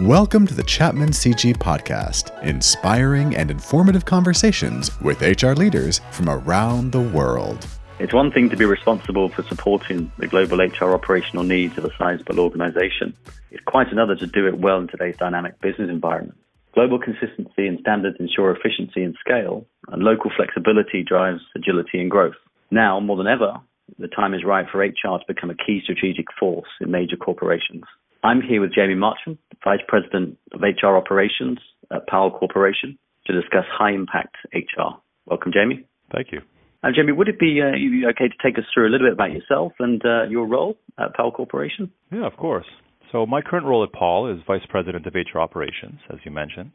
Welcome to the Chapman CG podcast, inspiring and informative conversations with HR leaders from around the world. It's one thing to be responsible for supporting the global HR operational needs of a sizable organization. It's quite another to do it well in today's dynamic business environment. Global consistency and standards ensure efficiency and scale, and local flexibility drives agility and growth. Now, more than ever, the time is right for HR to become a key strategic force in major corporations. I'm here with Jamie Marchand, Vice President of HR Operations at Pall Corporation, to discuss high impact HR. Welcome, Jamie. Thank you. Uh, Jamie, would it be uh, okay to take us through a little bit about yourself and uh, your role at Pall Corporation? Yeah, of course. So, my current role at Pall is Vice President of HR Operations, as you mentioned.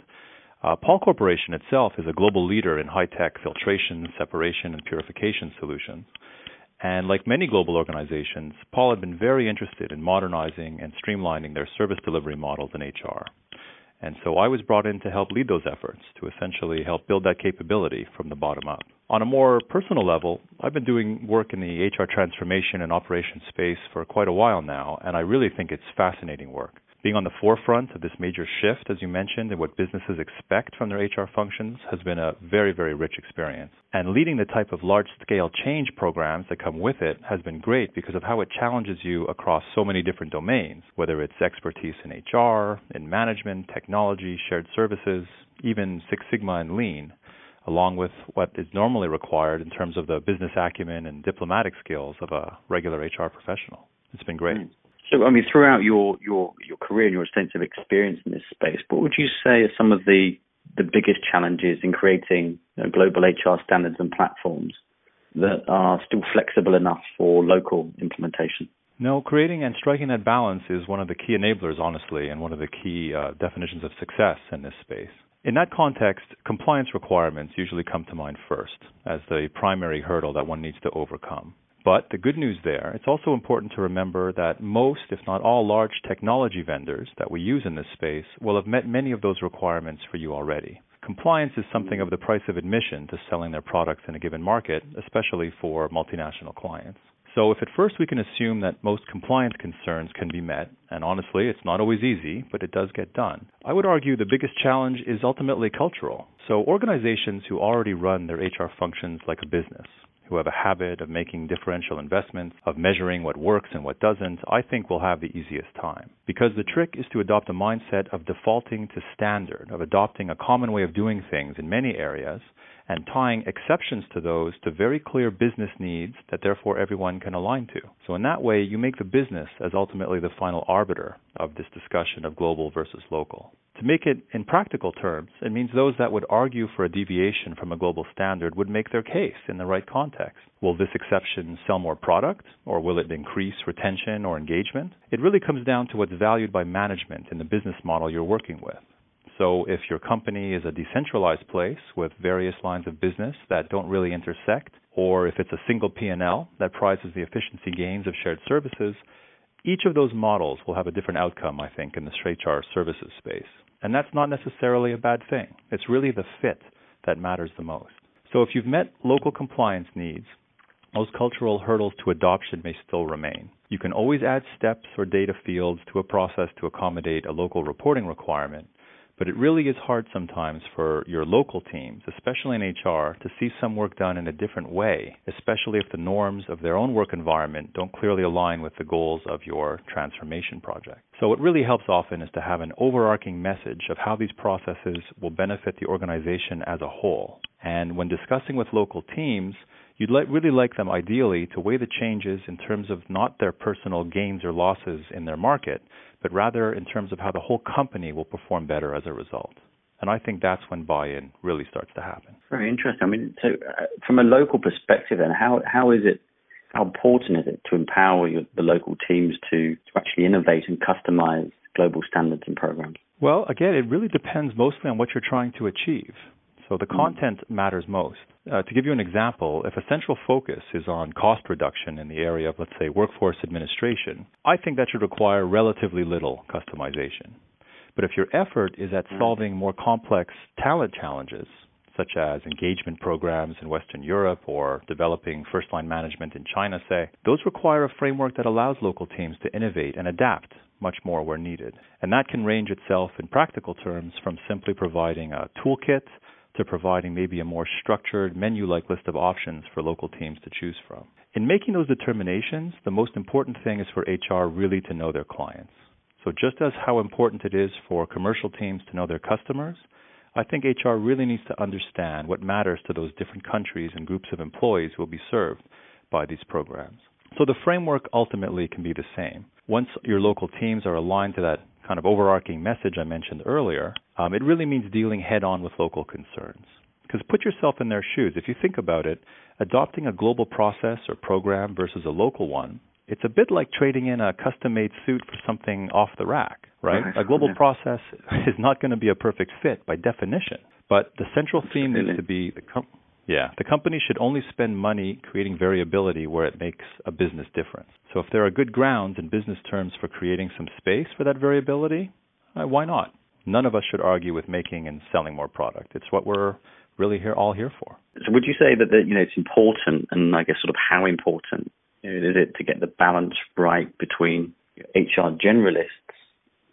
Uh, Pall Corporation itself is a global leader in high tech filtration, separation, and purification solutions. And like many global organizations, Pall had been very interested in modernizing and streamlining their service delivery models in HR. And so I was brought in to help lead those efforts to essentially help build that capability from the bottom up. On a more personal level, I've been doing work in the HR transformation and operations space for quite a while now, and I really think it's fascinating work being on the forefront of this major shift, as you mentioned, and what businesses expect from their HR functions has been a very, very rich experience. And leading the type of large scale change programs that come with it has been great because of how it challenges you across so many different domains, whether it's expertise in HR, in management, technology, shared services, even Six Sigma and Lean along with what is normally required in terms of the business acumen and diplomatic skills of a regular HR professional. It's been great. Mm. So, I mean, throughout your, your, your career and your extensive experience in this space, what would you say are some of the, the biggest challenges in creating you know, global HR standards and platforms that are still flexible enough for local implementation? No, creating and striking that balance is one of the key enablers, honestly, and one of the key uh, definitions of success in this space. In that context, compliance requirements usually come to mind first as the primary hurdle that one needs to overcome. But the good news there, it's also important to remember that most, if not all, large technology vendors that we use in this space will have met many of those requirements for you already. Compliance is something mm. of the price of admission to selling their products in a given market, especially for multinational clients. So if at first we can assume that most compliance concerns can be met, and honestly, it's not always easy, but it does get done, I would argue the biggest challenge is ultimately cultural. So organizations who already run their HR functions like a business, who have a habit of making differential investments, of measuring what works and what doesn't, I think will have the easiest time. Because the trick is to adopt a mindset of defaulting to standard, of adopting a common way of doing things in many areas, and tying exceptions to those to very clear business needs that therefore everyone can align to. So, in that way, you make the business as ultimately the final arbiter of this discussion of global versus local. To make it in practical terms, it means those that would argue for a deviation from a global standard would make their case in the right context. Will this exception sell more product, or will it increase retention or engagement? It really comes down to what's valued by management in the business model you're working with. So if your company is a decentralized place with various lines of business that don't really intersect, or if it's a single P&L that prizes the efficiency gains of shared services, each of those models will have a different outcome, I think, in the HR services space. And that's not necessarily a bad thing. It's really the fit that matters the most. So if you've met local compliance needs, those cultural hurdles to adoption may still remain. You can always add steps or data fields to a process to accommodate a local reporting requirement, but it really is hard sometimes for your local teams, especially in HR, to see some work done in a different way, especially if the norms of their own work environment don't clearly align with the goals of your transformation project. So, what really helps often is to have an overarching message of how these processes will benefit the organization as a whole. And when discussing with local teams, you'd li- really like them ideally to weigh the changes in terms of not their personal gains or losses in their market, but rather in terms of how the whole company will perform better as a result. And I think that's when buy-in really starts to happen. Very interesting. I mean, so uh, from a local perspective, then how how is it? How important is it to empower your, the local teams to, to actually innovate and customize global standards and programs? Well, again, it really depends mostly on what you're trying to achieve. So the hmm. content matters most. Uh, to give you an example, if a central focus is on cost reduction in the area of, let's say, workforce administration, I think that should require relatively little customization. But if your effort is at hmm. solving more complex talent challenges, such as engagement programs in Western Europe or developing first line management in China, say, those require a framework that allows local teams to innovate and adapt much more where needed. And that can range itself in practical terms from simply providing a toolkit to providing maybe a more structured menu like list of options for local teams to choose from. In making those determinations, the most important thing is for HR really to know their clients. So, just as how important it is for commercial teams to know their customers, I think HR really needs to understand what matters to those different countries and groups of employees who will be served by these programs. So, the framework ultimately can be the same. Once your local teams are aligned to that kind of overarching message I mentioned earlier, um, it really means dealing head on with local concerns. Because put yourself in their shoes. If you think about it, adopting a global process or program versus a local one, it's a bit like trading in a custom made suit for something off the rack, right? A global Yeah. process is not going to be a perfect fit by definition. But the central theme needs to be the com- yeah, the company should only spend money creating variability where it makes a business difference. So if there are good grounds in business terms for creating some space for that variability, uh, why not? None of us should argue with making and selling more product. It's what we're really here all here for. So would you say that, that you know it's important, and I guess sort of how important you know, is it to get the balance right between HR generalists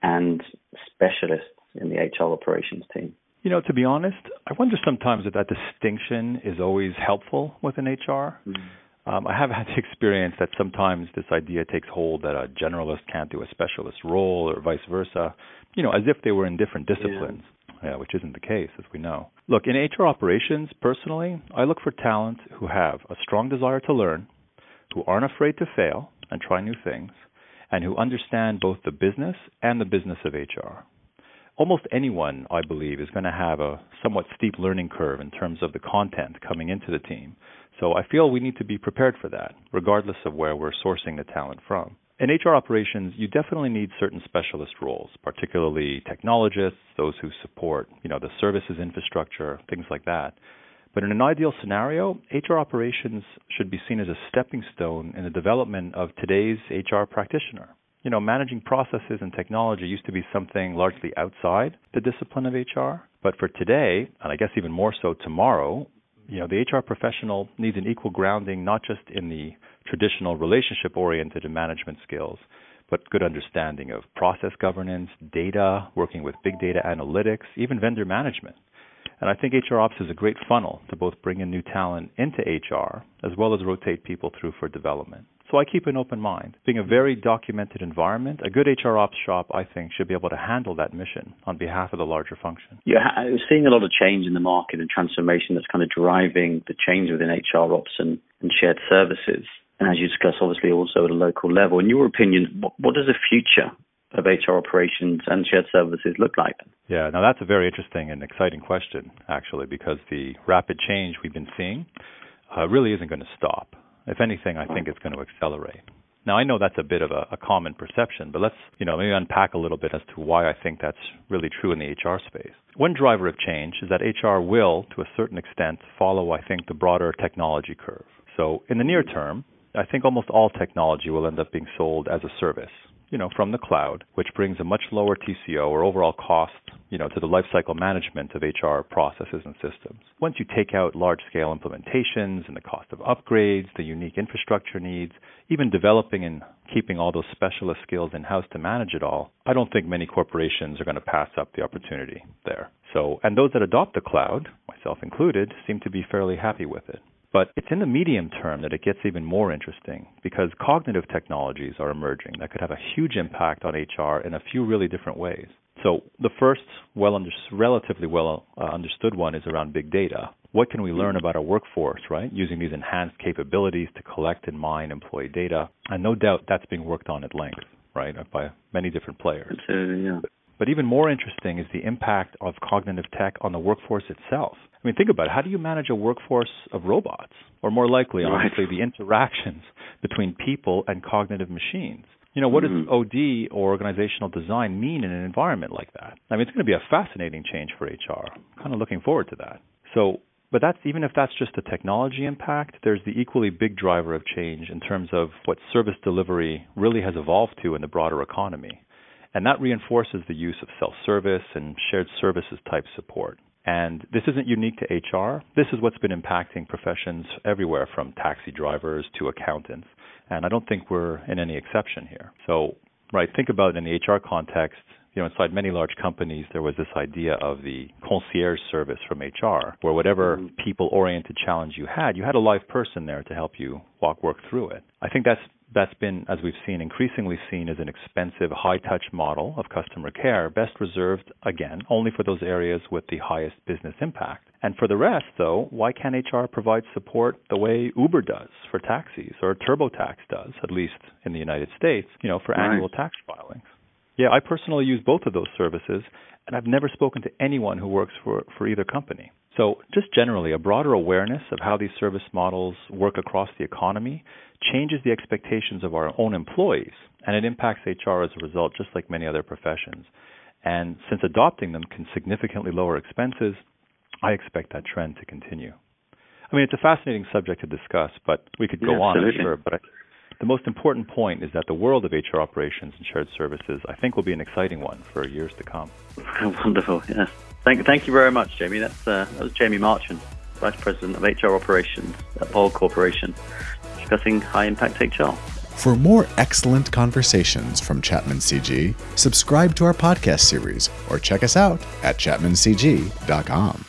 and specialists in the HR operations team? You know, to be honest, I wonder sometimes if that distinction is always helpful within HR. Um, I have had the experience that sometimes this idea takes hold that a generalist can't do a specialist role or vice versa, you know, as if they were in different disciplines, yeah, which isn't the case, as we know. Look, in HR operations, personally, I look for talent who have a strong desire to learn, who aren't afraid to fail and try new things, and who understand both the business and the business of HR almost anyone, I believe, is going to have a somewhat steep learning curve in terms of the content coming into the team. So I feel we need to be prepared for that, regardless of where we're sourcing the talent from. In HR operations, you definitely need certain specialist roles, particularly technologists, those who support, you know, the services infrastructure, things like that. But in an ideal scenario, HR operations should be seen as a stepping stone in the development of today's HR practitioner you know, managing processes and technology used to be something largely outside the discipline of HR. But for today, and I guess even more so tomorrow, you know, the HR professional needs an equal grounding not just in the traditional relationship oriented and management skills, but good understanding of process governance, data, working with big data analytics, even vendor management. And I think HR Ops is a great funnel to both bring in new talent into HR as well as rotate people through for development. So I keep an open mind. Being a very documented environment, a good HR ops shop, I think, should be able to handle that mission on behalf of the larger function. Yeah, I was seeing a lot of change in the market and transformation that's kind of driving the change within HR ops and, and shared services. And as you discussed, obviously also at a local level. In your opinion, what, what does the future of HR operations and shared services look like? Yeah, now that's a very interesting and exciting question, actually, because the rapid change we've been seeing uh, really isn't going to stop. If anything, I think it's going to accelerate. Now, I know that's a bit of a, a, common perception, but let's, you know, maybe unpack a little bit as to why I think that's really true in the HR space. One driver of change is that HR will, to a certain extent, follow, I think, the broader technology curve. So, in the near term, I think almost all technology will end up being sold as a service, you know, from the cloud, which brings a much lower TCO or overall cost, you know, to the lifecycle management of HR processes and systems. Once you take out large-scale implementations and the cost of upgrades, the unique infrastructure needs, even developing and keeping all those specialist skills in-house to manage it all, I don't think many corporations are going to pass up the opportunity there. So, and those that adopt the cloud, myself included, seem to be fairly happy with it. But it's in the medium term that it gets even more interesting because cognitive technologies are emerging that could have a huge impact on HR in a few really different ways. So the first, well under, relatively well uh, understood one is around big data. What can we learn about our workforce, right? Using these enhanced capabilities to collect and mine employee data, and no doubt that's being worked on at length, right, by many different players. Uh, yeah. But even more interesting is the impact of cognitive tech on the workforce itself. I mean, think about it. How do you manage a workforce of robots? Or more likely, honestly, the interactions between people and cognitive machines? You know, what mm-hmm. does OD or organizational design mean in an environment like that? I mean, it's going to be a fascinating change for HR. I'm kind of looking forward to that. So, but that's even if that's just the technology impact, there's the equally big driver of change in terms of what service delivery really has evolved to in the broader economy. And that reinforces the use of self service and shared services type support. And this isn't unique to HR. This is what's been impacting professions everywhere from taxi drivers to accountants. And I don't think we're in any exception here. So right? Think about in the HR context, you know, inside many large companies, there was this idea of the concierge service from HR, where whatever mm-hmm. people-oriented challenge you had, you had a live person there to help you walk work through it. I think that's that's been, as we've seen, increasingly seen as an expensive, high-touch model of customer care, best reserved again only for those areas with the highest business impact. And for the rest, though, why can't HR provide support the way Uber does for taxis or TurboTax does, at least in the United States, you know, for right. annual tax filings? Yeah, I personally use both of those services, and I've never spoken to anyone who works for, for either company. So, just generally, a broader awareness of how these service models work across the economy changes the expectations of our own employees, and it impacts HR as a result, just like many other professions. And since adopting them can significantly lower expenses, I expect that trend to continue. I mean, it's a fascinating subject to discuss, but we could go yeah, on, I'm sure. But I, the most important point is that the world of HR operations and shared services, I think, will be an exciting one for years to come. Wonderful, yes. Thank, thank you very much, Jamie. That's, uh, that was Jamie Marchand, Vice President of HR Operations at Pall Corporation, discussing high impact HR. For more excellent conversations from Chapman CG, subscribe to our podcast series or check us out at chapmancg.com.